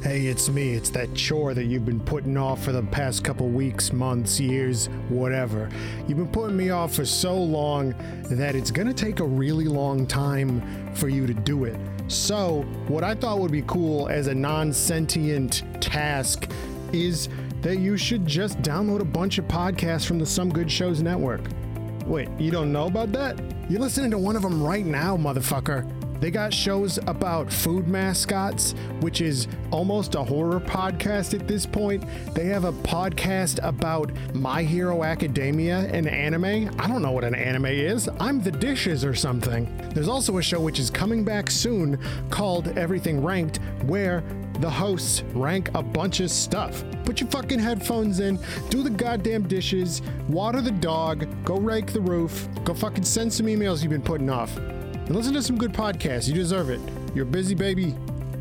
Hey, it's me. It's that chore that you've been putting off for the past couple weeks, months, years, whatever. You've been putting me off for so long that it's gonna take a really long time for you to do it. So, what I thought would be cool as a non sentient task is that you should just download a bunch of podcasts from the Some Good Shows Network. Wait, you don't know about that? You're listening to one of them right now, motherfucker. They got shows about food mascots, which is almost a horror podcast at this point. They have a podcast about My Hero Academia and anime. I don't know what an anime is. I'm the dishes or something. There's also a show which is coming back soon called Everything Ranked, where the hosts rank a bunch of stuff. Put your fucking headphones in, do the goddamn dishes, water the dog, go rake the roof, go fucking send some emails you've been putting off. And listen to some good podcasts. You deserve it. You're a busy baby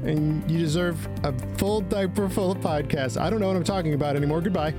and you deserve a full diaper full of podcasts. I don't know what I'm talking about anymore. Goodbye.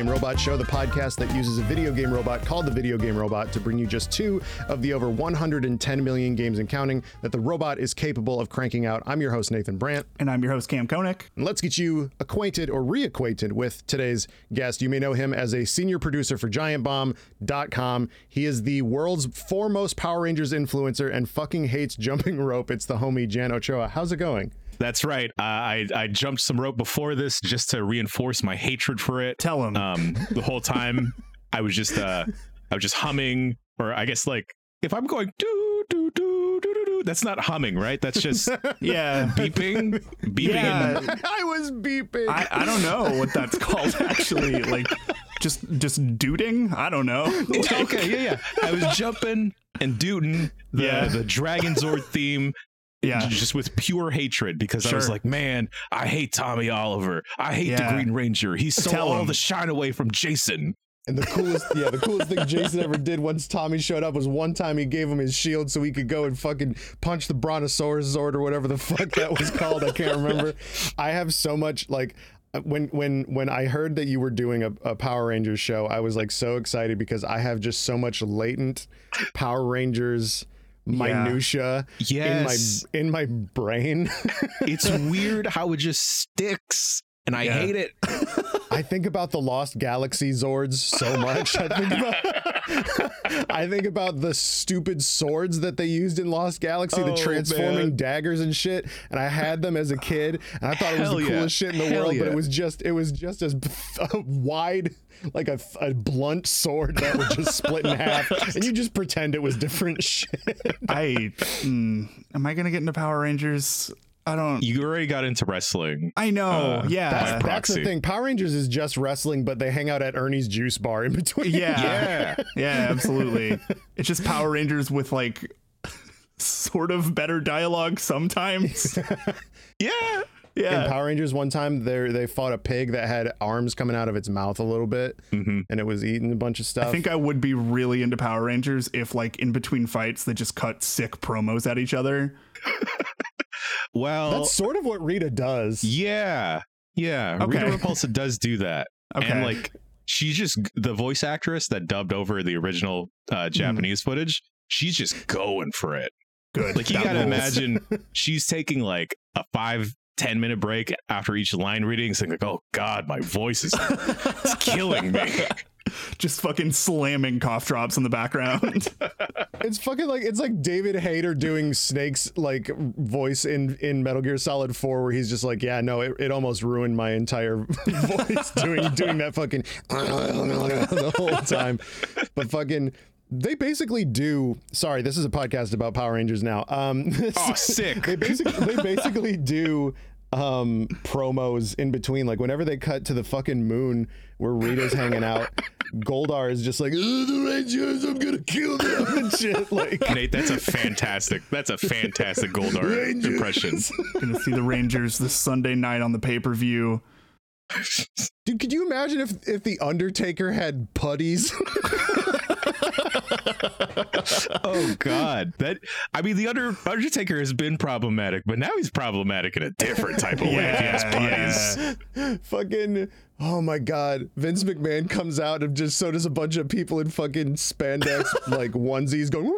Game Robot Show, the podcast that uses a video game robot called the Video Game Robot to bring you just two of the over 110 million games and counting that the robot is capable of cranking out. I'm your host, Nathan Brandt. And I'm your host, Kam Koenig. And let's get you acquainted or reacquainted with today's guest. You may know him as a senior producer for GiantBomb.com. He is the world's foremost Power Rangers influencer and fucking hates jumping rope. It's the homie Jan Ochoa. How's it going? That's right. Uh, I I jumped some rope before this just to reinforce my hatred for it. Tell him. Um, the whole time I was just uh, I was just humming, or I guess like if I'm going do do do do do do, that's not humming, right? That's just yeah. beeping, beeping. Yeah. and- I was beeping. I, I don't know what that's called actually. Like just just duding? I don't know. okay, yeah, yeah. I was jumping and dooting the Yeah. the Dragon Zord theme. Yeah. just with pure hatred because I was like, man, I hate Tommy Oliver. I hate the Green Ranger. He stole Tell all him. the shine away from Jason. And the coolest, yeah, the coolest thing Jason ever did once Tommy showed up was one time he gave him his shield so he could go and fucking punch the Brontosaurus Zord or whatever the fuck that was called. I can't remember. I have so much like when when when I heard that you were doing a, a Power Rangers show, I was like so excited because I have just so much latent Power Rangers minutia Yes. in my in my brain. It's weird how it just sticks. And I Yeah. hate it. I think about the Lost Galaxy Zords so much. I think about I think about the stupid swords that they used in Lost Galaxy, the Oh, transforming man. daggers and shit. And I had them as a kid, and I thought it was the yeah. coolest shit in the Hell world. But it was just it was just as wide, like a, a blunt sword that would just split in half, and you just pretend it was different shit. I mm, am I gonna get into Power Rangers? I don't You already got into wrestling. I know. Uh, yeah. That's, that's the thing. Power Rangers is just wrestling, but they hang out at Ernie's Juice Bar in between. yeah. Yeah. Yeah, absolutely. it's just Power Rangers with like sort of better dialogue sometimes. Yeah. yeah. in yeah. Power Rangers one time they they fought a pig that had arms coming out of its mouth a little bit Mhm. and it was eating a bunch of stuff. I think I would be really into Power Rangers if, like, in between fights, they just cut sick promos at each other. Well, that's sort of what Rita does. yeah. Yeah. Okay. Rita Repulsa does do that. Okay. And like she's just the voice actress that dubbed over the original Mm-hmm. uh, Japanese footage. She's just going for it. Good. Like you That gotta rules. imagine she's taking like a five, 10 minute break after each line reading, saying like, "Oh God, my voice is it's killing me." just fucking slamming cough drops in the background. It's fucking like it's like David Hayter doing Snake's like voice in in Metal Gear Solid 4 where he's just like, yeah, no, it, it almost ruined my entire voice doing doing that fucking the whole time. But fucking they basically do sorry, this is a podcast about Power Rangers now. Um Oh, sick. they basically they basically do um promos in between like whenever they cut to the fucking moon where Rita's hanging out Goldar is just like "Oh, the Rangers I'm gonna kill them and shit like Nate, that's a fantastic. That's a fantastic Goldar Rangers. impression. Gonna see the Rangers this Sunday night on the pay per view. dude could you imagine if if the Undertaker had putties oh God, that I mean, the Under, Undertaker has been problematic, but now he's problematic in a different type of way. if you Yeah, yeah. fucking oh my god vince mcmahon comes out and just so does a bunch of people in fucking spandex like onesies going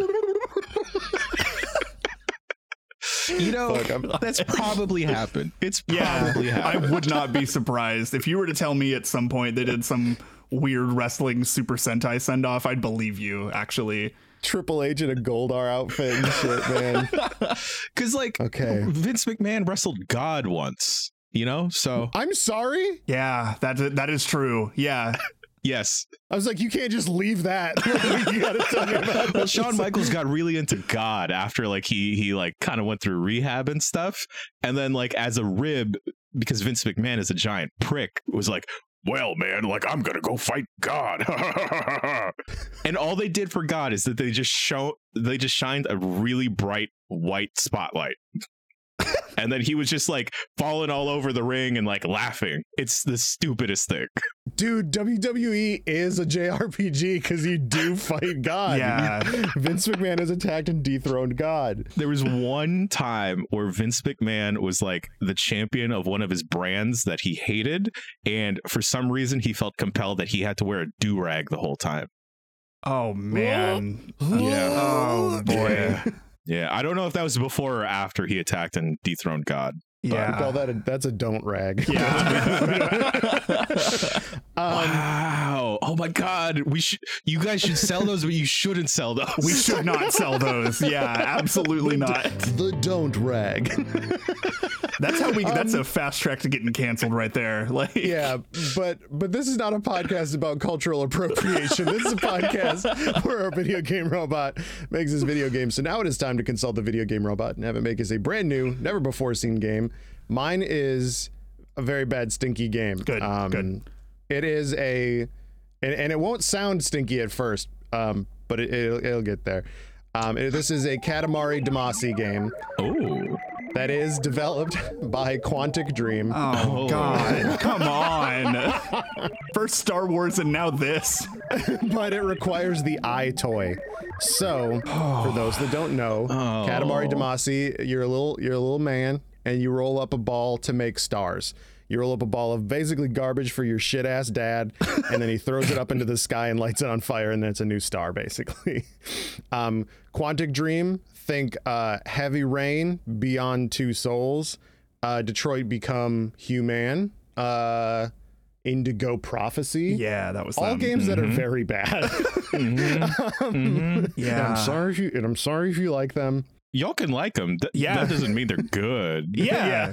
You know, Fuck, that's probably happened. It's Yeah, probably I would not be surprised if you were to tell me at some point they did some weird wrestling Super Sentai send off. I'd believe you. Actually, triple h in a goldar outfit and shit man Because like, Okay. Vince McMahon wrestled God once. You know, so i'm sorry yeah, that that is true. Yeah, yes. i was like you can't just leave that you gotta tell me about Well. Shawn Michaels got really into God after like he he like kind of went through rehab and stuff, and then like as a rib because Vince McMahon is a giant prick was like. Well, man, like I'm gonna go fight God, and all they did for God is that they just show they just shined a really bright white spotlight, and then he was just like falling all over the ring and like laughing. It's the stupidest thing. dude wwe is a jrpg because you do fight god Yeah. vince mcmahon has attacked and dethroned god There was one time where Vince McMahon was like the champion of one of his brands that he hated, and for some reason he felt compelled that he had to wear a do rag the whole time. Oh man. Yeah. Oh boy. Yeah. Yeah, I don't know if that was before or after he attacked and dethroned God. I Yeah. call that a that's a don't rag Yeah. um, wow! Oh my God! We should. You guys should sell those, but you shouldn't sell those. we should not sell those. Yeah, absolutely not. the don't rag That's how we. That's a fast track to getting canceled right there. Like, yeah but but this is not a podcast about cultural appropriation this is a podcast where our video game robot makes his video game so now it is time to consult the video game robot and have it make us a brand new never before seen game mine is a very bad stinky game Good, um, good. it is a and, and it won't sound stinky at first um but it, it'll, it'll get there um, it- this is a Katamari Damacy game Oh, that is developed by Quantic Dream. Oh, God! Come on. First Star Wars and now this. but it requires the eye toy. So, for those that don't know, Katamari Damacy, you're a little you're a little man and you roll up a ball to make stars. You roll up a ball of basically garbage for your shit ass dad, and then he throws it up into the sky and lights it on fire, and then it's a new star, basically. Um, Quantic Dream, think uh, Heavy Rain, Beyond Two Souls, uh, Detroit Become Human, uh, Indigo Prophecy. Yeah, that was All them. games that are very bad. And Yeah. I'm sorry if you and I'm sorry if you like them. Y'all can like them. Th- Yeah. that doesn't mean they're good. Yeah.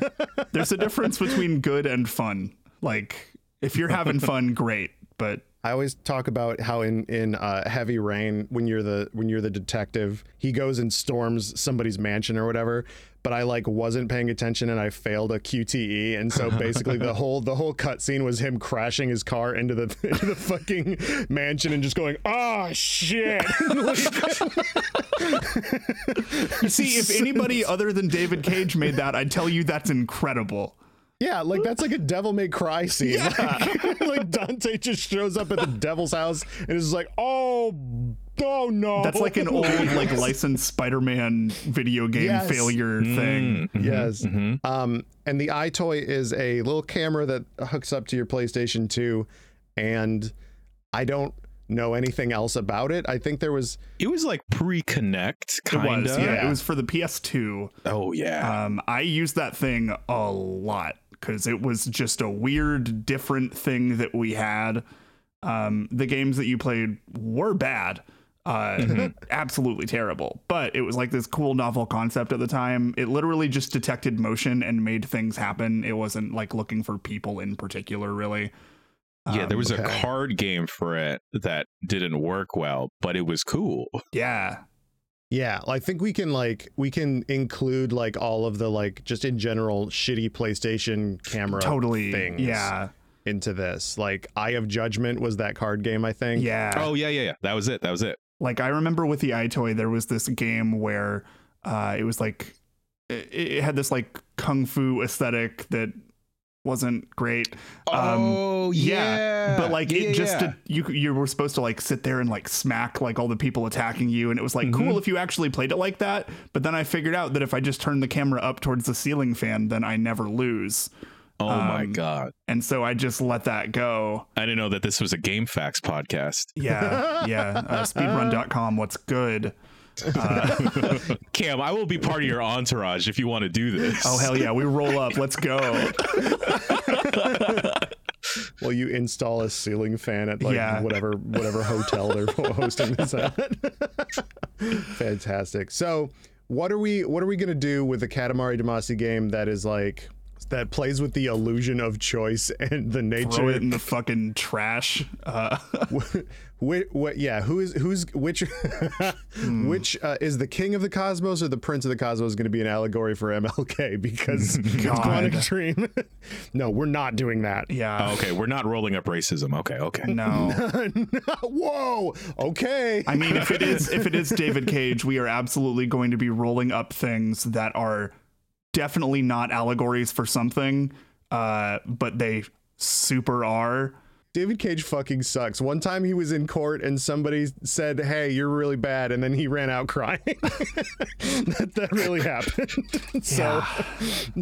There's a difference between good and fun. Like, if you're having fun, great. But I always talk about how in in uh, Heavy Rain, when you're the when you're the detective, he goes and storms somebody's mansion or whatever. But I like wasn't paying attention and I failed a QTE, and so basically the whole the whole cutscene was him crashing his car into the into the fucking mansion and just going, "Oh shit!" you see, if anybody other than David Cage made that, I'd tell you that's incredible. Yeah, like that's like a Devil May Cry scene. Like, like Dante just shows up at the devil's house and is like, "Oh, oh no!" That's like an old, like, licensed Spider-Man video game Yes. failure thing. Yes. Um, and the EyeToy is a little camera that hooks up to your PlayStation 2, and I don't know anything else about it. I think there was It was like pre-Kinect, It kind was, of. yeah. It was for the PS2. Oh yeah. Um, I used that thing a lot because it was just a weird, different thing that we had. Um, the games that you played were bad, uh, absolutely terrible. But it was like this cool, novel concept at the time. It literally just detected motion and made things happen. It wasn't like looking for people in particular, really. yeah, there Um, was a card game for it that didn't work well, but it was cool. yeah, yeah, I think we can like we can include like all of the like just in general shitty PlayStation camera totally. things Yeah, into this. Like Eye of Judgment was that card game, I think. yeah. Oh yeah, yeah, yeah. That was it. That was it. like I remember with the EyeToy, there was this game where uh, it was like it, it had this like kung fu aesthetic that wasn't great. Oh yeah, but like Yeah, it just yeah. you you were supposed to like sit there and like smack like all the people attacking you, and it was like Mm-hmm. cool if you actually played it like that. But then I figured out that if I just turn the camera up towards the ceiling fan, then I never lose, Oh my um, god. and so I just let that go. I didn't know that this was a Game Facts podcast. Yeah, yeah. Uh, speedrun.com. What's good? Uh, Kam, I will be part of your entourage if you want to do this. oh hell yeah, we roll up. Let's go. Well, you install a ceiling fan at like Yeah. whatever whatever hotel they're hosting this at. Fantastic. So, what are we what are we gonna do with the Katamari Damacy game that is like that plays with the illusion of choice and the nature. Throw nature? it in the fucking trash. Uh, Wh- wh- yeah, who is who's which? Which uh, is the king of the cosmos or the prince of the cosmos going to be an allegory for MLK because God. Quantic Dream? no, we're not doing that. yeah. Oh, okay, we're not rolling up racism. Okay, okay. No. Whoa. Okay. I mean, if it is if it is David Cage, we are absolutely going to be rolling up things that are definitely not allegories for something, uh, but they super are. David Cage fucking sucks. One time he was in court and somebody said, "Hey, you're really bad," and then he ran out crying. that, that really happened. so,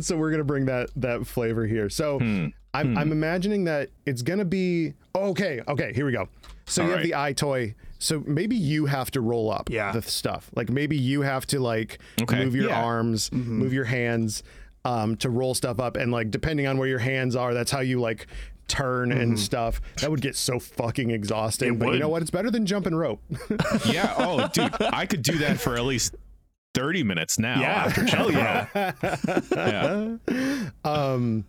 so we're gonna bring that that flavor here. So, Hmm. I'm I'm imagining that it's gonna be okay. Okay, here we go. So you All have the eye toy. So maybe you have to roll up Yeah. the stuff. Like maybe you have to like Okay, move your yeah. arms, move your hands um, to roll stuff up, and like depending on where your hands are, that's how you like turn and stuff. That would get so fucking exhausting. It but you know what? It's better than jumping rope. Yeah. Oh, dude, I could do that for at least thirty minutes now. Yeah, After hell yeah. yeah. um,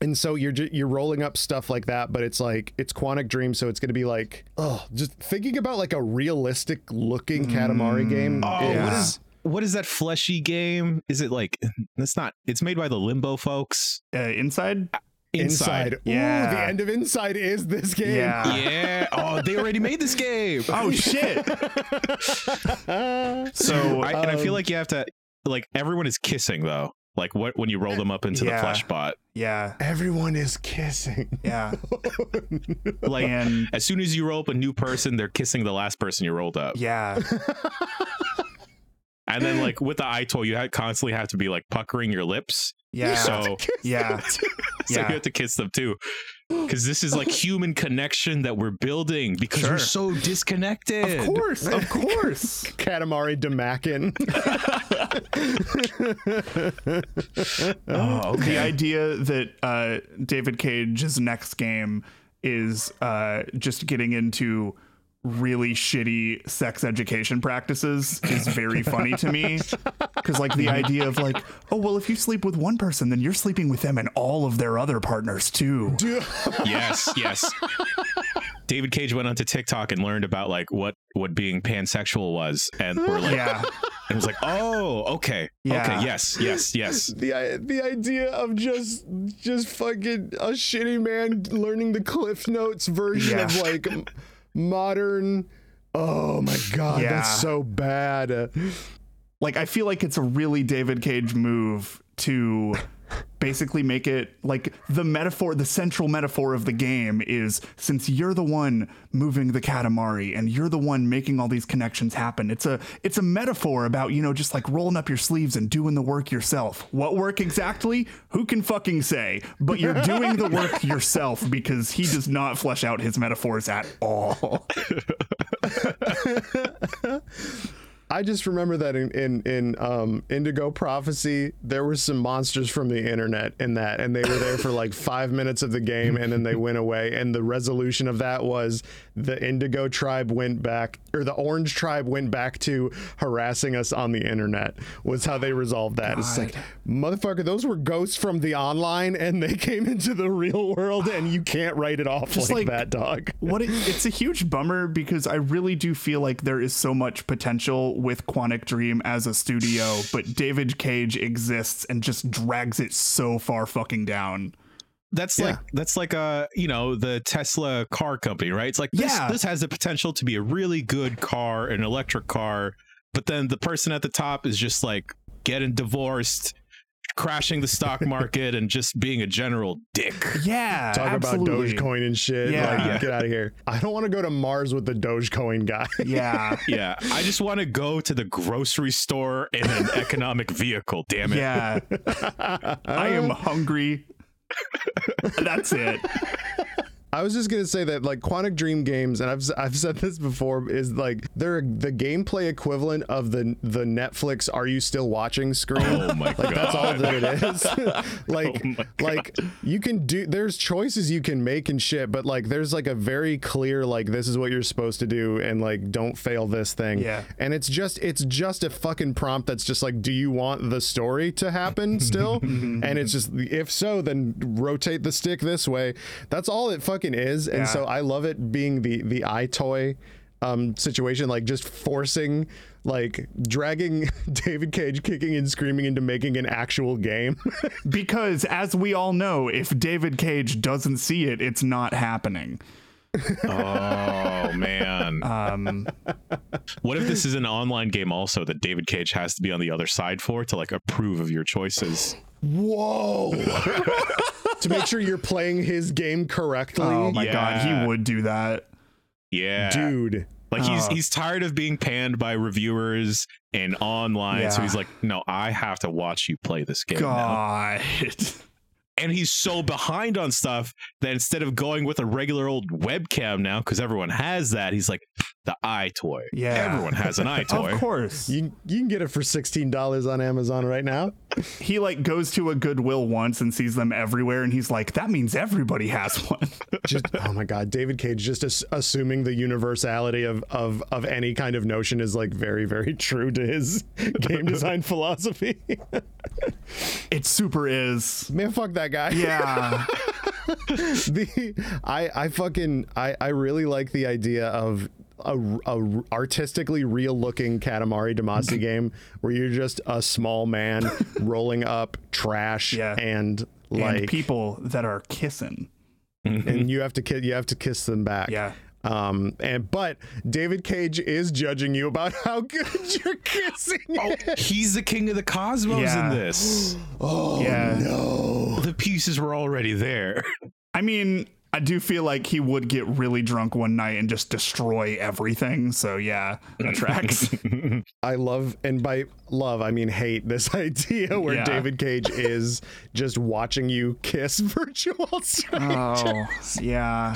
and so you're ju- you're rolling up stuff like that, but it's like it's Quantic Dream, so it's gonna be like oh, just thinking about like a realistic looking Katamari game. Oh, is, what is what is that fleshy game? Is it like that's not? It's made by the Limbo folks. Uh, inside? Inside? Ooh, Yeah. the end of Inside is this game. Yeah. Yeah. Oh, they already made this game. Oh shit. so I, and I Um, feel like you have to like everyone is kissing though. Like what when you roll them up into Yeah. the flesh bot. yeah, Everyone is kissing. yeah. Like And as soon as you roll up a new person, they're kissing the last person you rolled up. yeah, And then like with the eye toy, you have, constantly have to be like puckering your lips. yeah. So yeah. so Yeah. you have to kiss them too. Because this is like human connection that we're building because Sure. we're so disconnected. Of course, of course. Katamari Damakin. Oh, The idea that uh, David Cage's next game is uh, just getting into really shitty sex education practices is very funny to me because like the idea of like oh well if you sleep with one person then you're sleeping with them and all of their other partners too yes, yes. David Cage went onto TikTok and learned about like what what being pansexual was, and we're like, yeah and it was like, oh, okay, Yeah. okay, yes, yes, yes. the the idea of just just fucking a shitty man learning the Cliff Notes version of like m- modern. Oh my god, Yeah. that's so bad. like I feel like it's a really David Cage move to basically make it like the metaphor the central metaphor of the game is since you're the one moving the katamari and you're the one making all these connections happen it's a it's a metaphor about you know just like rolling up your sleeves and doing the work yourself. What work exactly? Who can fucking say? But you're doing the work yourself because he does not flesh out his metaphors at all I just remember that in in, in um, Indigo Prophecy, there were some monsters from the internet in that, and they were there for like five minutes of the game, and then they went away. And the resolution of that was the Indigo tribe went back, or the Orange tribe went back to harassing us on the internet. Was how they resolved that. It's like, motherfucker, those were ghosts from the online, and they came into the real world, and you can't write it off Just like, like- that, dog. what it, it's a huge bummer because I really do feel like there is so much potential with Quantic Dream as a studio, but David Cage exists and just drags it so far fucking down. That's Yeah. like that's like a you know the Tesla car company, right? It's like this Yeah. this has the potential to be a really good car, an electric car, but then the person at the top is just like getting divorced, crashing the stock market and just being a general dick. Yeah, Talk absolutely. about Dogecoin and shit. Yeah. Like, Yeah. get out of here. I don't want to go to Mars with the Dogecoin guy. Yeah, Yeah, I just want to go to the grocery store in an economic vehicle. Damn it. yeah. I am hungry. That's it. I was just gonna say that like Quantic Dream games, and I've I've said this before, is like they're the gameplay equivalent of the the Netflix "Are you still watching?" screen. Oh my like god. that's all that it is. like Oh like you can do there's choices you can make and shit, but like there's like a very clear like this is what you're supposed to do and like don't fail this thing. Yeah. And it's just it's just a fucking prompt that's just like, do you want the story to happen still? and it's just if so, then rotate the stick this way. That's all it fucking is. And Yeah. so I love it being the the eye toy um situation, like just forcing like dragging David Cage kicking and screaming into making an actual game. Because as we all know, if David Cage doesn't see it, it's not happening. Oh man. Um, What if this is an online game also that David Cage has to be on the other side for to like approve of your choices? Whoa. To make sure you're playing his game correctly. oh my god, he would do that. Yeah. Dude. Like he's Oh. he's tired of being panned by reviewers and online, so he's like, "No, I have to watch you play this game now." God. And he's so behind on stuff that instead of going with a regular old webcam now, because everyone has that, he's like, "The eye toy. Yeah. everyone has an eye toy." Of course. You you can get it for sixteen dollars on Amazon right now. he like goes to a Goodwill once and sees them everywhere and he's like, that means everybody has one. Just oh my god, David Cage just as, assuming the universality of, of of any kind of notion is like very very true to his game design philosophy. it super is. Man, fuck that guy. Yeah. the I I fucking I I really like the idea of a, a artistically real looking Katamari Damacy game where you're just a small man rolling up trash Yeah. and like and people that are kissing. and you have to ki- you have to kiss them back. Yeah. Um and but David Cage is judging you about how good you're kissing. Oh, he's the king of the cosmos Yeah. in this. Oh yeah. No, the pieces were already there. I mean, I do feel like he would get really drunk one night and just destroy everything. So yeah, that tracks. I love, and by love, I mean hate this idea where Yeah. David Cage is just watching you kiss virtual strangers. oh, yeah.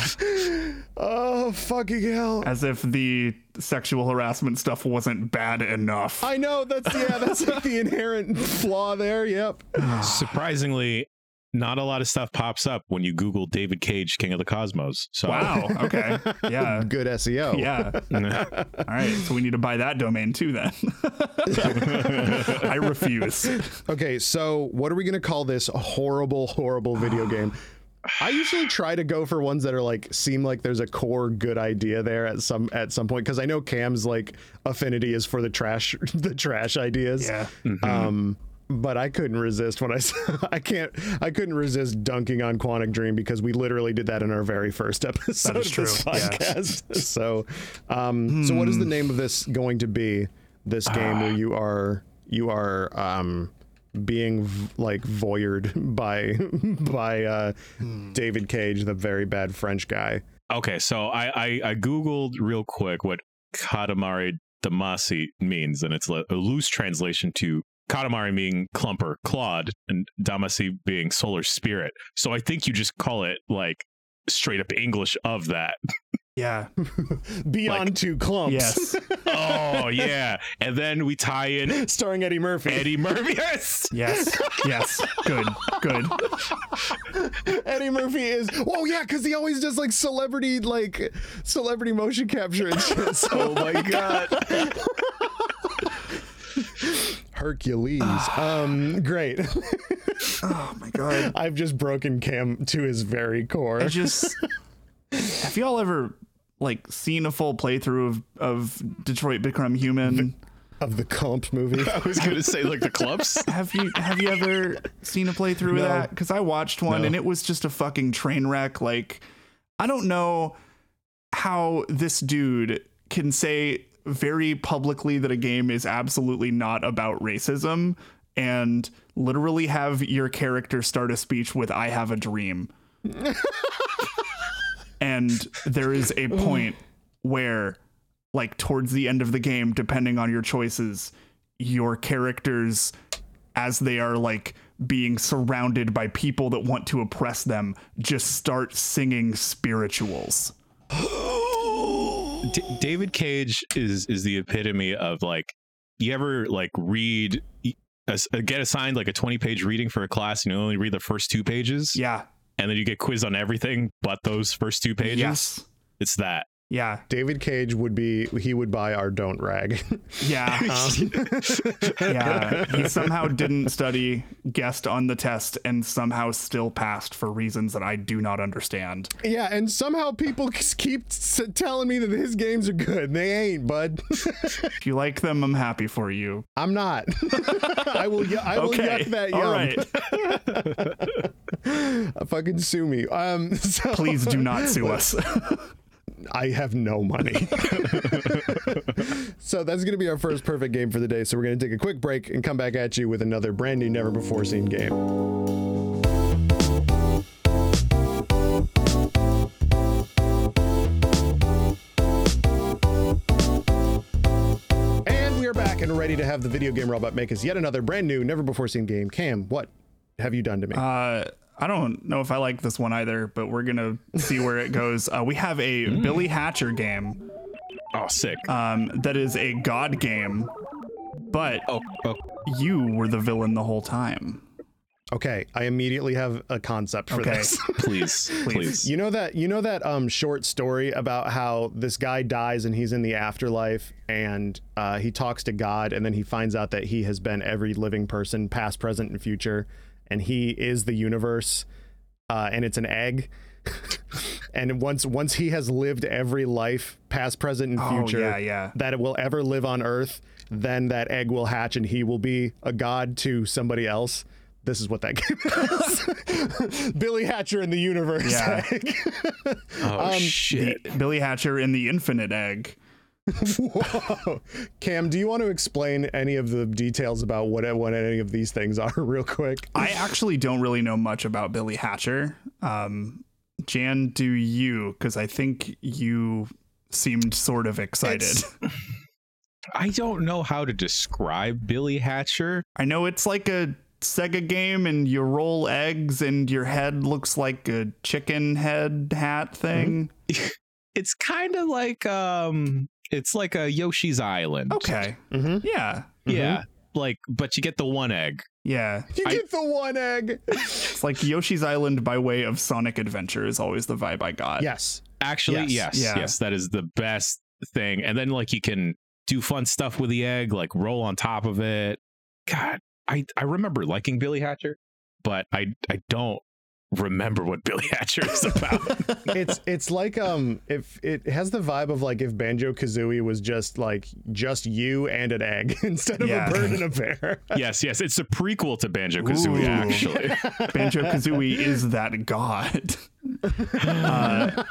Oh, fucking hell. As if the sexual harassment stuff wasn't bad enough. I know that's yeah, that's like the inherent flaw there. Yep. Surprisingly, not a lot of stuff pops up when you Google David Cage, King of the Cosmos. So Wow. Okay. Yeah. Good SEO. Yeah. All right. So we need to buy that domain too then. I refuse. Okay, so what are we gonna call this horrible, horrible video game? I usually try to go for ones that are like seem like there's a core good idea there at some at some point because I know Kam's like affinity is for the trash the trash ideas. Yeah. Um, but I couldn't resist when I I can't I couldn't resist dunking on Quantic Dream because we literally did that in our very first episode is of this true, yeah. so, um, so what is the name of this going to be? This game where you are you are um being v- like voyeured by by uh David Cage, the very bad French guy. Okay, so I, I I googled real quick what Katamari Damacy means, and it's a loose translation to Katamari meaning clumper, clod, and Damacy being solar spirit. So I think you just call it like straight up English of that. Yeah. Beyond two clumps. Yes. oh yeah, and then we tie in Starring Eddie Murphy. Eddie Murphy. Yes. Yes. Yes. Good. Good. Eddie Murphy is oh yeah, because he always does like celebrity like celebrity motion capture and shit. So, Oh my god. Hercules. um, great. Oh my god. I've just broken Kam to his very core. I just have y'all ever like seen a full playthrough of of Detroit Become Human? of the comp movie. I was gonna say like the clubs. have you have you ever seen a playthrough of that? Because I watched one No. and it was just a fucking train wreck. Like I don't know how this dude can say very publicly that a game is absolutely not about racism and literally have your character start a speech with I have a dream. and there is a point where like towards the end of the game depending on your choices your characters as they are like being surrounded by people that want to oppress them just start singing spirituals D- David Cage is is the epitome of like you ever like read a, uh, get assigned like a 20 page reading for a class and you only read the first two pages? Yeah. And then you get quizzed on everything but those first two pages? Yes. It's that yeah. David Cage would be he would buy our don't rag. Yeah. Um, yeah. He somehow didn't study, guessed on the test, and somehow still passed for reasons that I do not understand. Yeah, and somehow people keep telling me that his games are good. They ain't, bud. if you like them, I'm happy for you. I'm not. I will. I will okay. yuck that yum. All right. fucking sue me. Um. So, Please do not sue us. I have no money. so that's going to be our first perfect game for the day. So we're going to take a quick break and come back at you with another brand new, never before seen game. And we are back and ready to have the video game robot make us yet another brand new, never before seen game. Kam, what have you done to me? Uh, I don't know if I like this one either, but we're gonna see where it goes. Uh, we have a mm. Billy Hatcher game. Oh, sick. Um, that is a God game, but oh, oh. you were the villain the whole time. Okay, I immediately have a concept for okay. this. please, please. You know that you know that um short story about how this guy dies and he's in the afterlife and uh, he talks to God and then he finds out that he has been every living person, past, present, and future and he is the universe, uh, and it's an egg. and once once he has lived every life, past, present, and oh, future, oh, yeah, yeah. that it will ever live on Earth, then that egg will hatch, and he will be a god to somebody else. This is what that game is. Billy Hatcher in the universe. Yeah. oh um, shit! Billy Hatcher in the infinite egg. Whoa. Kam, do you want to explain any of the details about what, what any of these things are, real quick? I actually don't really know much about Billy Hatcher. Um, Jan, do you? Because I think you seemed sort of excited. I don't know how to describe Billy Hatcher. I know it's like a Sega game and you roll eggs and your head looks like a chicken head hat thing. Mm-hmm. it's kind of like um it's like a Yoshi's Island. Okay. Mm-hmm. Yeah. Yeah. Mm-hmm. Like, but you get the one egg. Yeah. You I, get the one egg. it's like Yoshi's Island by way of Sonic Adventure is always the vibe I got. Yes. Actually, yes. Yes. Yeah. yes that is the best thing. And then, like, you can do fun stuff with the egg, like roll on top of it. God, I, I remember liking Billy Hatcher, but I, I don't remember what Billy Hatcher is about. it's it's like um if it has the vibe of like if Banjo Kazooie was just like just you and an egg instead of yeah. a bird and a bear. yes, yes, it's a prequel to Banjo Kazooie. Actually, Banjo Kazooie is that god. Uh,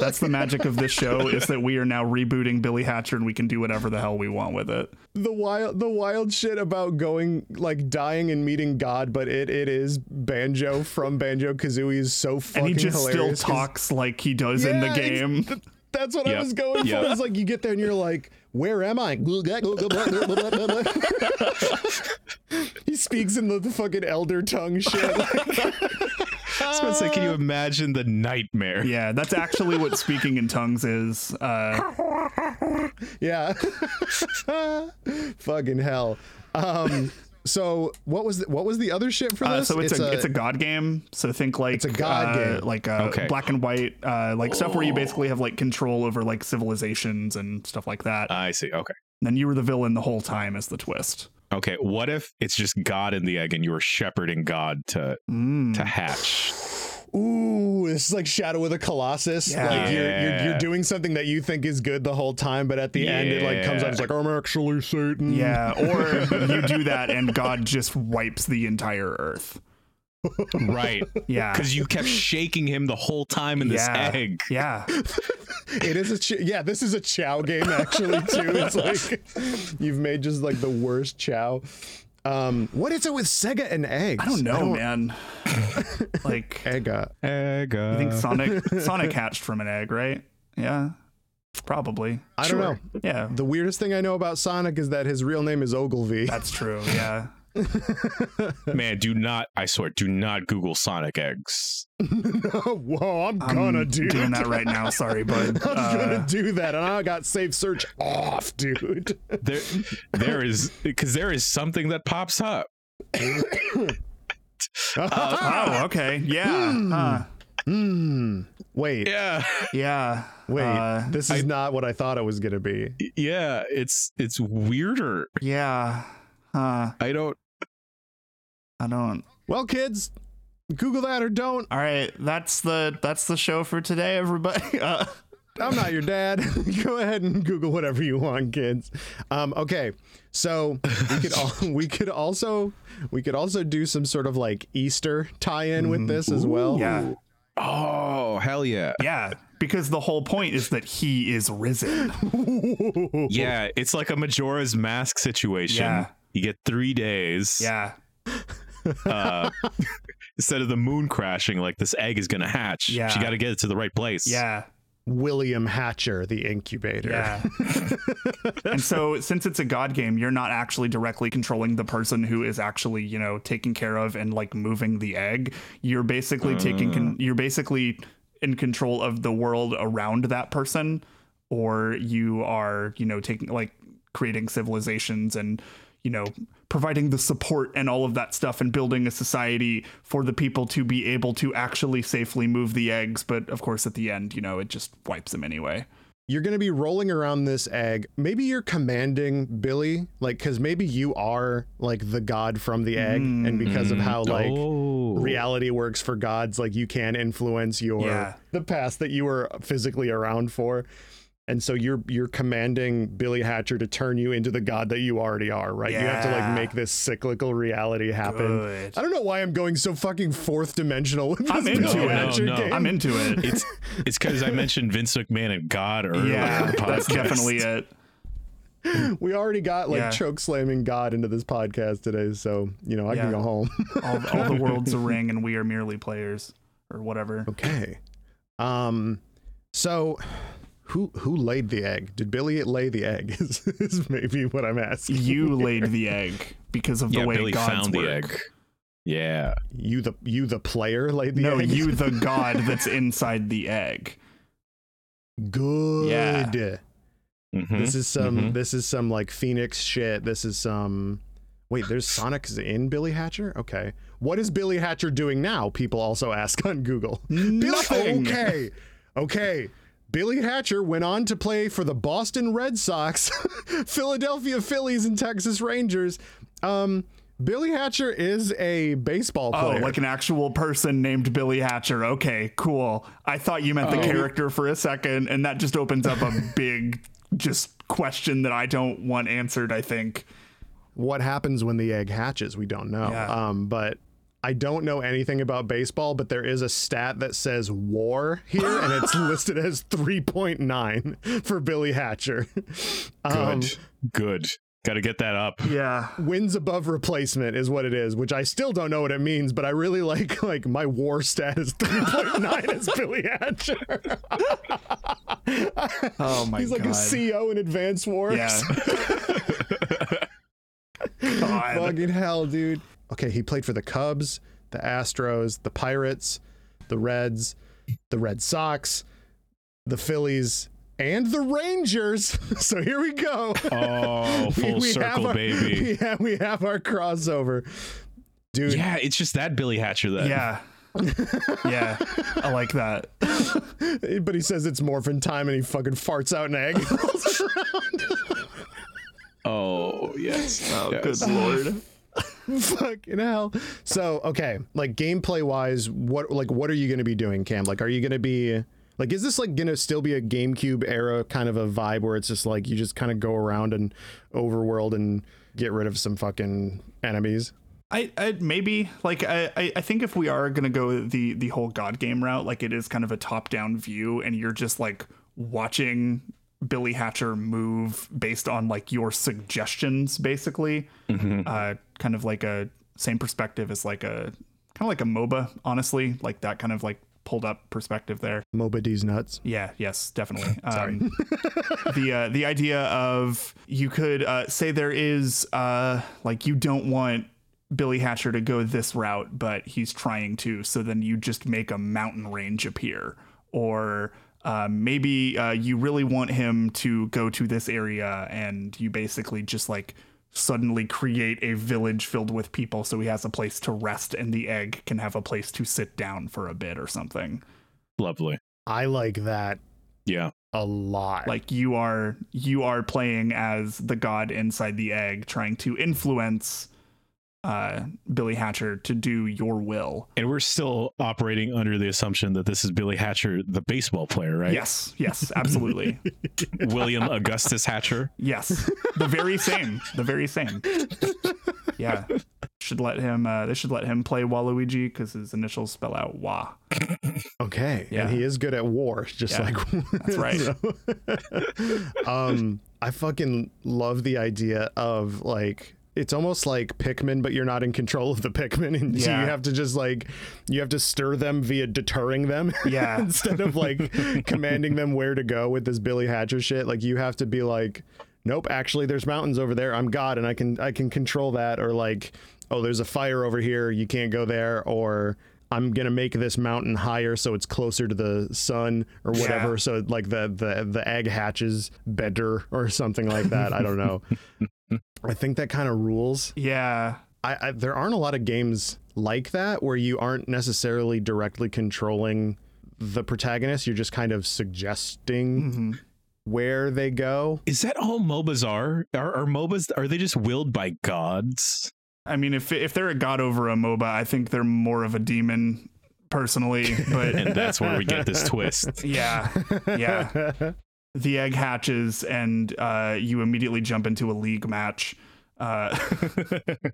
that's the magic of this show is that we are now rebooting Billy Hatcher and we can do whatever the hell we want with it. The wild the wild shit about going like dying and meeting God, but it it is Banjo from Banjo Kazooie is so fucking And he just still talks like he does yeah, in the game. Th- that's what yep. I was going yep. for. It's like you get there and you're like, where am I? he speaks in the, the fucking elder tongue shit. I was about to say, can you imagine the nightmare? Yeah, that's actually what speaking in tongues is. Uh, yeah. Fucking hell. Um, so what was the, what was the other shit for uh, this? Uh, so it's, it's a, a, it's a god game. So think like it's a god uh, game, like uh, okay. black and white, uh, like oh. stuff where you basically have like control over like civilizations and stuff like that. I see. Okay. And then you were the villain the whole time as the twist. Okay, what if it's just God in the egg and you were shepherding God to mm. to hatch? Ooh, this is like Shadow of the Colossus. Yeah. Like you're, you're, you're doing something that you think is good the whole time, but at the yeah. end it like comes out it's like I'm actually Satan. Yeah, or you do that and God just wipes the entire earth. Right. Yeah. Because you kept shaking him the whole time in this yeah. egg. Yeah. it is a ch- yeah. This is a Chao game actually too. It's like you've made just like the worst Chao. Um, what is it with Sega and eggs? I don't know, man. like, Egga. Egg. I think Sonic Sonic hatched from an egg, right? Yeah, probably. I don't know. Yeah, The weirdest thing I know about Sonic is that his real name is Ogilvie. that's true. Yeah. Man, do not, I swear, do not Google Sonic eggs. Whoa, I'm I'm gonna do doing that right now. Sorry, bud. I'm Uh, gonna do that, and I got safe search off, dude. There, there is, because there is something that pops up. oh, okay. Yeah. Huh. Hmm. Wait, Yeah. Yeah. wait. Uh, this is not what I thought it was gonna be. Yeah. It's, it's weirder. yeah. Huh. I don't, I don't. Well, kids, Google that or don't. All right. That's the that's the show for today, everybody. Uh, I'm not your dad. Go ahead and Google whatever you want, kids. Um, okay, so we could all, we could also we could also do some sort of like Easter tie-in with this as well. yeah. oh, hell yeah. Yeah. Because the whole point is that he is risen. Yeah. It's like a Majora's Mask situation. Yeah. You get three days. Yeah. Uh, instead of the moon crashing, like this egg is going to hatch. Yeah. She got to get it to the right place. Yeah. William Hatcher, the incubator. Yeah. and so since it's a god game, you're not actually directly controlling the person who is actually, you know, taking care of and like moving the egg. You're basically taking con- you're basically in control of the world around that person or you are, you know, taking like creating civilizations and you know providing the support and all of that stuff and building a society for the people to be able to actually safely move the eggs but of course at the end you know it just wipes them anyway You're going to be rolling around this egg. Maybe you're commanding Billy, like, because maybe you are like the god from the egg. And mm-hmm. because of how, like, oh. reality works for gods, like, you can influence your Yeah. the past that you were physically around for. And so you're you're commanding Billy Hatcher to turn you into the god that you already are, right? You have to like make this cyclical reality happen. Good. I don't know why I'm going so fucking fourth dimensional with this I'm into Billy it. Hatcher No, no, game. I'm into it. It's it's because I mentioned Vince McMahon and God earlier. yeah, in the that's definitely it. we already got like Yeah. choke slamming God into this podcast today, so you know I Yeah. can go home. All, all the world's a ring, and we are merely players, or whatever. okay. Um. So, who who laid the egg? Did Billy lay the egg? Is, is maybe what I'm asking. You laid the egg because of the Yeah, way Billy gods found work. the egg. Yeah. You the you the player laid the No, egg. you the god that's inside the egg. Good. Yeah. Mhm. This is some Mhm. this is some like Phoenix shit. This is some Wait, there's Sonic's in Billy Hatcher? Okay. What is Billy Hatcher doing now? People also ask on Google. Nothing. Billy, okay. Okay. Billy Hatcher went on to play for the Boston Red Sox, Philadelphia Phillies, and Texas Rangers. Um, Billy Hatcher is a baseball Oh, player. like an actual person named Billy Hatcher. Okay, cool. I thought you meant the character for a second, and that just opens up a big just question that I don't want answered, I think. what happens when the egg hatches we don't know Yeah. um but i don't know anything about baseball but there is a stat that says war here and it's listed as 3.9 for billy hatcher um, Good. Good. Got to get that up. Yeah. wins above replacement is what it is which i still don't know what it means but i really like like my war stat is 3.9 as billy hatcher Oh my God. he's like god. a co in Advance Wars Yeah. God. Fucking hell, dude. Okay, he played for the Cubs, the Astros, the Pirates, the Reds, the Red Sox, the Phillies, and the Rangers. So here we go. Oh, full have circle, our, baby. We have, we have our crossover. Dude, Yeah, it's just that Billy Hatcher then. Yeah. yeah. I like that. but he says it's morphin time and he fucking farts out an egg. Oh, yes. Oh, yes. good lord. fucking hell. So, okay, like gameplay wise, what like what are you to be doing, Kam? Like are you to be like is this like to still be a GameCube era kind of a vibe where it's just like you just kind of go around and overworld and get rid of some fucking enemies? I, I maybe like I, I I think if we are gonna go the the whole god game route, like it is kind of a top down view, and you're just like watching Billy Hatcher move based on like your suggestions, basically. Uh, kind of like a same perspective as like a kind of like a MOBA, honestly, like that kind of like pulled up perspective there. Moba D's nuts. Yeah, yes, definitely. Um, the uh, the idea of you could uh, say there is uh, like you don't want Billy Hatcher to go this route, but he's trying to. So then you just make a mountain range appear, or uh, maybe uh, you really want him to go to this area, and you basically just like suddenly create a village filled with people so he has a place to rest and the egg can have a place to sit down for a bit or something Lovely. I like that Yeah. a lot. like you are you are playing as the god inside the egg trying to influence uh billy hatcher to do your will And we're still operating under the assumption that this is Billy Hatcher, the baseball player, right? yes yes absolutely William Augustus Hatcher. yes the very same the very same yeah should let him uh they should let him play waluigi because his initials spell out wa okay, Yeah. and he is good at war, just Yeah, like that's right. so- um, I fucking love the idea of like it's almost like Pikmin, but you're not in control of the Pikmin, and so you have to just like you have to stir them via deterring them. Yeah. instead of like commanding them where to go with this Billy Hatcher shit. Like you have to be like, nope, actually there's mountains over there. I'm God and I can I can control that. Or like, oh, there's a fire over here. You can't go there. Or I'm gonna make this mountain higher so it's closer to the sun or whatever. Yeah. So like the the the egg hatches better or something like that. I don't know. I think that kind of rules. yeah I, I there aren't a lot of games like that where you aren't necessarily directly controlling the protagonist. You're just kind of suggesting hmm where they go. Is that all MOBAs are? Are, are MOBAs, are they just willed by gods? i mean if if they're a god over a moba i think they're more of a demon personally but And that's where we get this twist. yeah yeah the egg hatches and uh, you immediately jump into a league match. Uh,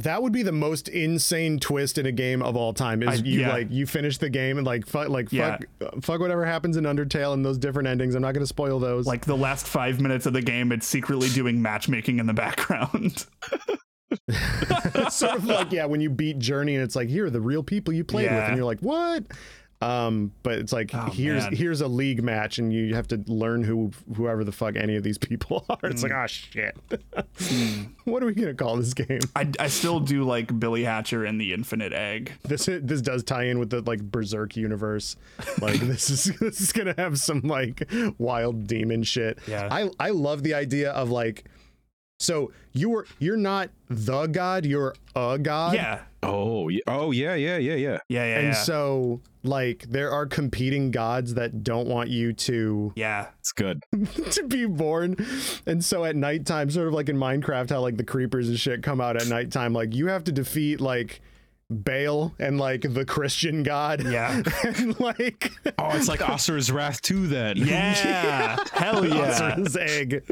That would be the most insane twist in a game of all time. Is I- you yeah. like you finish the game and like fuck like Yeah. fuck fuck whatever happens in Undertale and those different endings. I'm not gonna spoil those. like the last five minutes of the game, it's secretly doing matchmaking in the background. it's sort of like yeah, when you beat Journey and it's like here are the real people you played with, and you're like what? Um, but it's like Oh, here's man. here's a league match, and you have to learn who whoever the fuck any of these people are. It's like Mm. oh shit, what are we gonna call this game? I, I still do like Billy Hatcher and the Infinite Egg. This this does tie in with the like Berserk universe. Like this is this is gonna have some like wild demon shit. Yeah. I I love the idea of like. So you were you're not the god, you're a god. Yeah, Oh, yeah. oh yeah, yeah, yeah, yeah. yeah, yeah, and yeah. so like there are competing gods that don't want you to yeah, It's good. to be born and so at nighttime sort of like in minecraft how like the creepers and shit come out at nighttime like you have to defeat like Baal and like the Christian god yeah, and like Oh, it's like Asura's Wrath 2 then. yeah. Hell yeah. Asura's egg.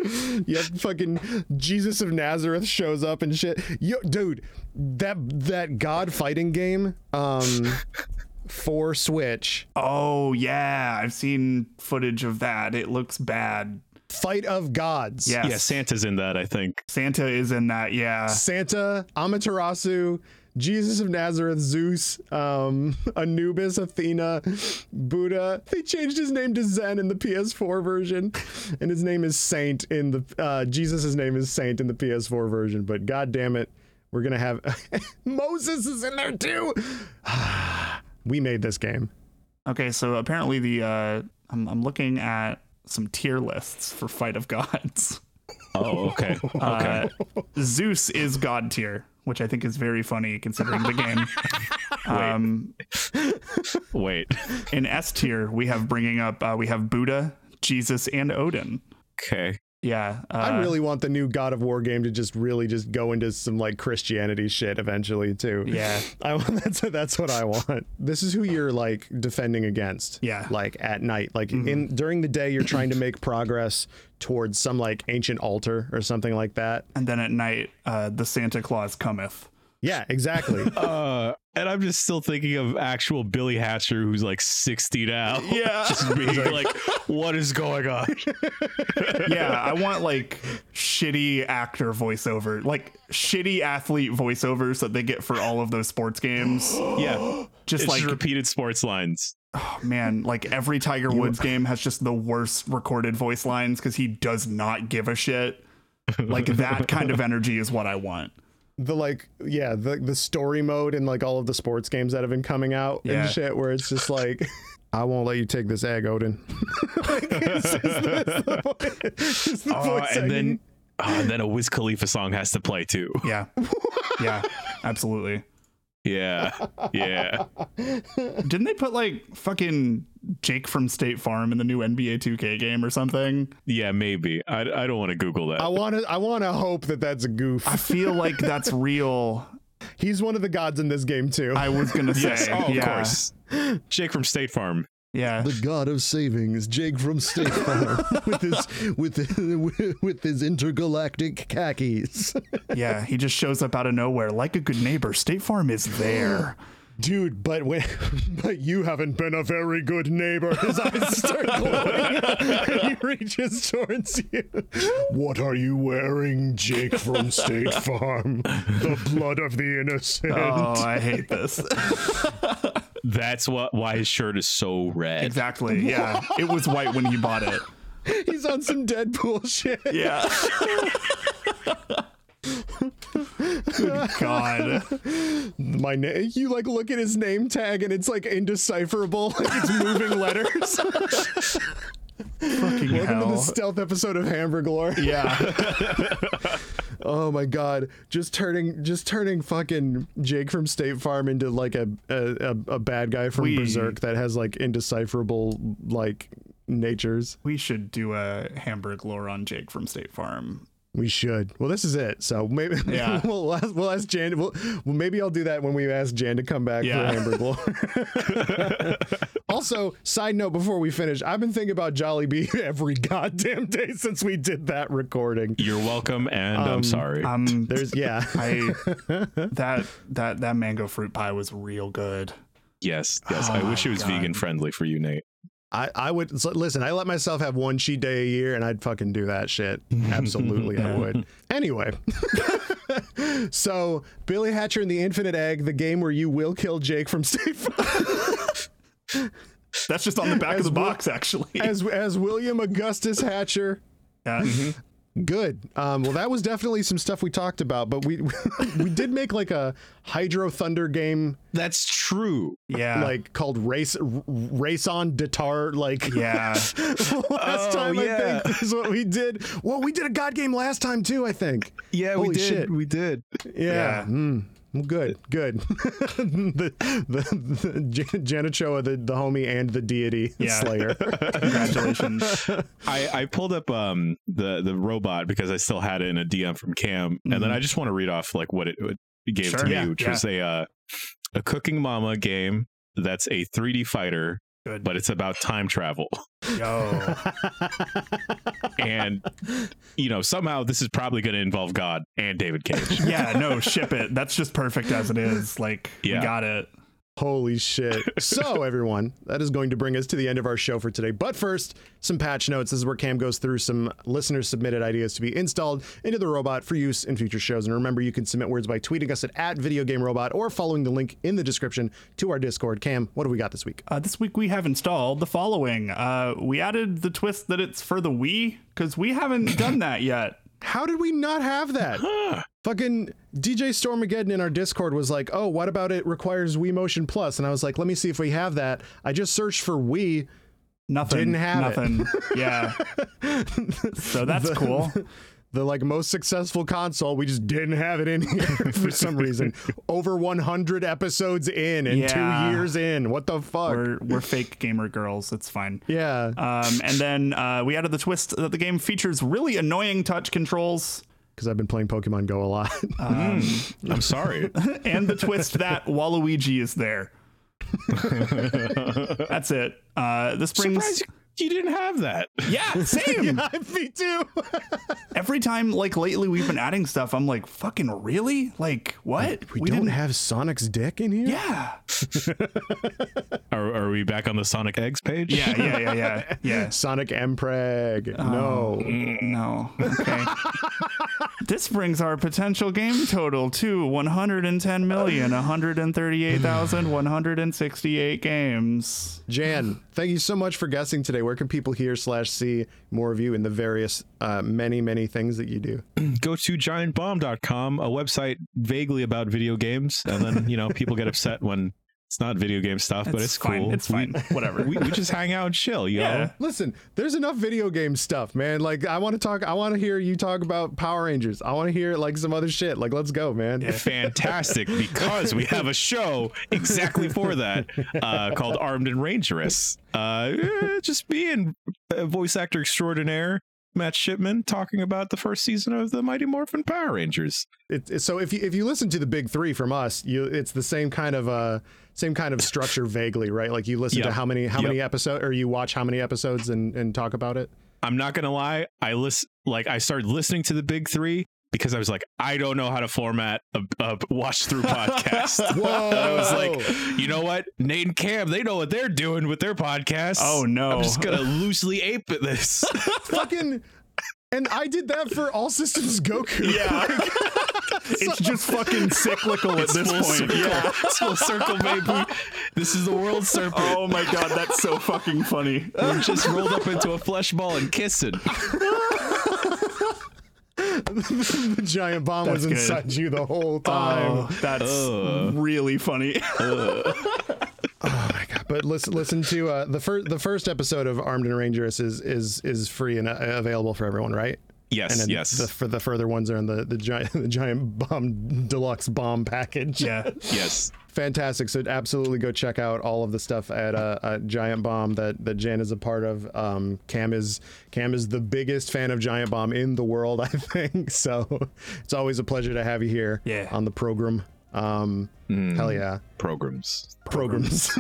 Yeah, fucking Jesus of Nazareth shows up and shit. Yo, dude, that that God fighting game, um, for Switch, Oh yeah, I've seen footage of that. It looks bad. Fight of Gods. Yes. Yeah, Santa's in that, I think. Santa is in that. Yeah, Santa, Amaterasu, Jesus of Nazareth, Zeus, um, Anubis, Athena, Buddha. They changed his name to Zen in the PS4 version, and his name is Saint in the uh, Jesus' name is Saint in the PS4 version. But god damn it, we're gonna have Moses is in there too. we made this game. Okay, so apparently the uh, I'm, I'm looking at some tier lists for Fight of Gods. Oh, okay. Okay. Uh, Zeus is God tier, which I think is very funny considering the game. Um, Wait. in S tier, we have bringing up uh, we have Buddha, Jesus, and Odin. Okay. Yeah, uh, I really want the new God of War game to just really just go into some like Christianity shit eventually too. Yeah, I want that's that's what I want. This is who you're like defending against. Yeah. Like at night, like in during the day, you're trying to make progress towards some like ancient altar or something like that. and then at night, uh, the Santa Claus cometh. Yeah, exactly. Uh, and I'm just still thinking of actual Billy Hatcher, who's like 60 now. Yeah. just being like, what is going on? yeah, I want like shitty actor voiceover, like shitty athlete voiceovers that they get for all of those sports games. yeah, Just it's like just repeated sports lines. oh, man, like every Tiger Woods game has just the worst recorded voice lines because he does not give a shit. Like that kind of energy is what I want. The like, yeah, the the story mode in like all of the sports games that have been coming out Yeah. and shit, where it's just like. I won't let you take this egg, Odin. Like, it's just- it's the voice- it's the Oh, and then, oh, and then a Wiz Khalifa song has to play too. Yeah. Yeah, absolutely. Yeah, yeah. Didn't they put like fucking Jake from State Farm in the new NBA 2K game or something? Yeah, maybe. I, I don't want to Google that. I want to. I want to hope that that's a goof. I feel like that's real. He's one of the gods in this game too. I was gonna say, yes, oh, of yeah, course. Jake from State Farm. yeah. the god of savings, Jake from State Farm, with his with with his intergalactic khakis. Yeah, he just shows up out of nowhere like a good neighbor. State Farm is there. Dude, but when, but you haven't been a very good neighbor. His eyes start glowing, and he reaches towards you. What are you wearing, Jake from State Farm? The blood of the innocent. Oh, I hate this. That's what why his shirt is so red. exactly. Yeah, it was white when he bought it. He's on some Deadpool shit. Yeah. Good God. My name. You like look at his name tag, and it's like indecipherable. Like it's moving letters. Fucking Welcome to the stealth episode of Hamburglore. Yeah. Oh my god, just turning just turning fucking Jake from State Farm into like a a, a, a bad guy from We- Berserk that has like indecipherable like natures. We should do a Hamburglore on Jake from State Farm. We should. Well, this is it. So maybe Yeah. we'll ask, we'll ask Jan. We'll, well, maybe I'll do that when we ask Jan to come back Yeah. for Hamburglore. also, side note before we finish, I've been thinking about Jollibee every goddamn day since we did that recording. You're welcome, and Um, I'm sorry. Um, There's yeah. I that that that mango fruit pie was real good. yes, yes. Oh I wish it was God. vegan friendly for you, Nate. I, I would listen. I let myself have one cheat day a year, and I'd fucking do that shit. Absolutely, I would. Anyway, so Billy Hatcher and the Infinite Egg, the game where you will kill Jake from State Farm, That's just on the back of the box, actually. as as William Augustus Hatcher. Yeah. Mm-hmm. Good. Um, well, that was definitely some stuff we talked about, but we we did make like a Hydro Thunder game, That's true. Yeah. like called Race Race on Datar, like yeah. last Oh, time yeah. I think is what we did. Well, we did a God game last time too. I think. Yeah, Holy we did. shit. We did. Yeah. Yeah. Mm. Well, good. Good. the the, the Jan- Janichoa, the the homie, and the deity Yeah. slayer. Congratulations. I, I pulled up um the the robot because I still had it in a DM from Kam, and then I just want to read off like what it, what it gave Sure, to me, yeah, which yeah. was a uh, a Cooking Mama game that's a 3D fighter, Good. but it's about time travel. Yo. and you know somehow this is probably going to involve God and David Cage. Yeah, no, ship it. That's just perfect as it is. Like, Yeah. we got it. Holy shit. So, everyone, that is going to bring us to the end of our show for today. But first, some patch notes. This is where Kam goes through some listener submitted ideas to be installed into the robot for use in future shows. And remember, you can submit words by tweeting us at, at Video Game Robot or following the link in the description to our Discord. Kam, what do we got this week? Uh, this week we have installed the following. Uh, we added the twist that it's for the Wii because we haven't done that yet. How did we not have that? Fucking DJ Stormageddon in our Discord was like, oh, what about it requires Wii Motion Plus? And I was like, let me see if we have that. I just searched for Wii. Nothing. Didn't have it. Yeah. so that's cool. the like most successful console we just didn't have it in here for some reason over 100 episodes in and Yeah. two years in what the fuck We're we're fake gamer girls. It's fine. yeah Um, and then uh, we added the twist that the game features really annoying touch controls, because i've been playing pokemon go a lot I'm sorry. and the twist that Waluigi is there. That's it. Uh, this brings Surprised, You didn't have that. Yeah, same. yeah, me too. Every time, like lately, we've been adding stuff. I'm like, fucking really? Like what? We, don't have Sonic's dick in here. Yeah. Are, are we back on the Sonic Eggs page? Yeah. Yeah. Yeah. Yeah. Yeah. Sonic Mpreg. Um, no. No. Okay. this brings our potential game total to 110,138,168 games. Jan, thank you so much for guessing today. Where can people hear slash see more of you in the various uh, many, many things that you do? Go to giantbomb.com, a website vaguely about video games. And then, you know, people get upset when it's not video game stuff, but it's fine. cool. It's fine. Whatever. We, we just hang out and chill, yo. Yeah. Listen, there's enough video game stuff, man. Like I want to talk I want to hear you talk about Power Rangers. I want to hear like some other shit. Like let's go, man. Fantastic, because we have a show exactly for that uh, called Armed and Rangerous. Uh, just me and uh, voice actor extraordinaire Matt Shipman talking about the first season of the Mighty Morphin Power Rangers. It, it- so if you if you listen to the big three from us, you it's the same kind of uh same kind of structure vaguely, right? Like you listen to how many how Yep. many episodes or you watch how many episodes and and talk about it. I'm not gonna lie, I list like I started listening to the big three because I was like, I don't know how to format a, a watch through podcast. Whoa! I was like, you know what? Nate and Kam, they know what they're doing with their podcast. Oh, no. I'm just gonna loosely ape at this. fucking. And I did that for All Systems Goku. Yeah. it's just fucking cyclical at this point. circle. Yeah. It's full circle, baby. This is the world serpent. Oh my god, that's so fucking funny. We're just rolled up into a flesh ball and kissing. The giant bomb was good. inside you the whole time. Oh, that's Uh. really funny. Oh my god! But listen, listen to uh, the first the first episode of Armed and Rangerous is is is free and uh, available for everyone, right? Yes, And then yes. the, for the further ones are in the the giant the giant bomb deluxe bomb package. yeah. yes. fantastic. So absolutely go check out all of the stuff at uh, at Giant Bomb that that Jan is a part of. Um, Kam is Kam is the biggest fan of Giant Bomb in the world, I think. So it's always a pleasure to have you here Yeah. on the program. Um, Mm-hmm. Hell yeah. Programs. programs.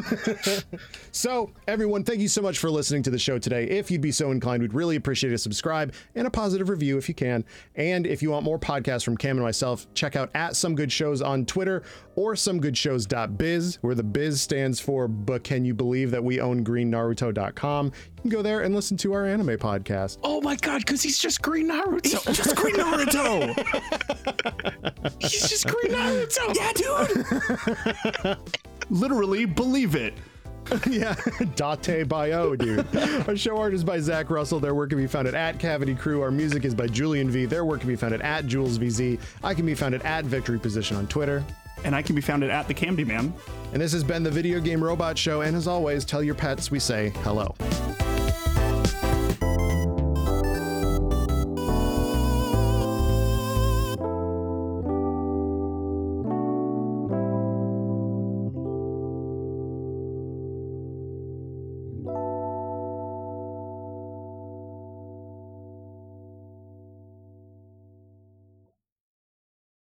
so, everyone, thank you so much for listening to the show today. If you'd be so inclined, we'd really appreciate a subscribe and a positive review if you can. And if you want more podcasts from Kam and myself, check out at Some Good Shows on Twitter or somegoodshows.biz, where the biz stands for But Can You Believe That We Own Green GreenNaruto.com. You can go there and listen to our anime podcast. Oh my god, because he's just Green Naruto. Just Green Naruto. he's just Green Naruto. yeah, dude. Literally believe it. yeah, Dattebayo, dude. Our show art is by Zack Russell. Their work can be found at, at Cavity Crew. Our music is by Julian V. Their work can be found at, at Jules VZ. I can be found at, at Victory Position on Twitter. And I can be found at the Candy Man. And this has been the Video Game Robot Show. And as always, tell your pets we say hello.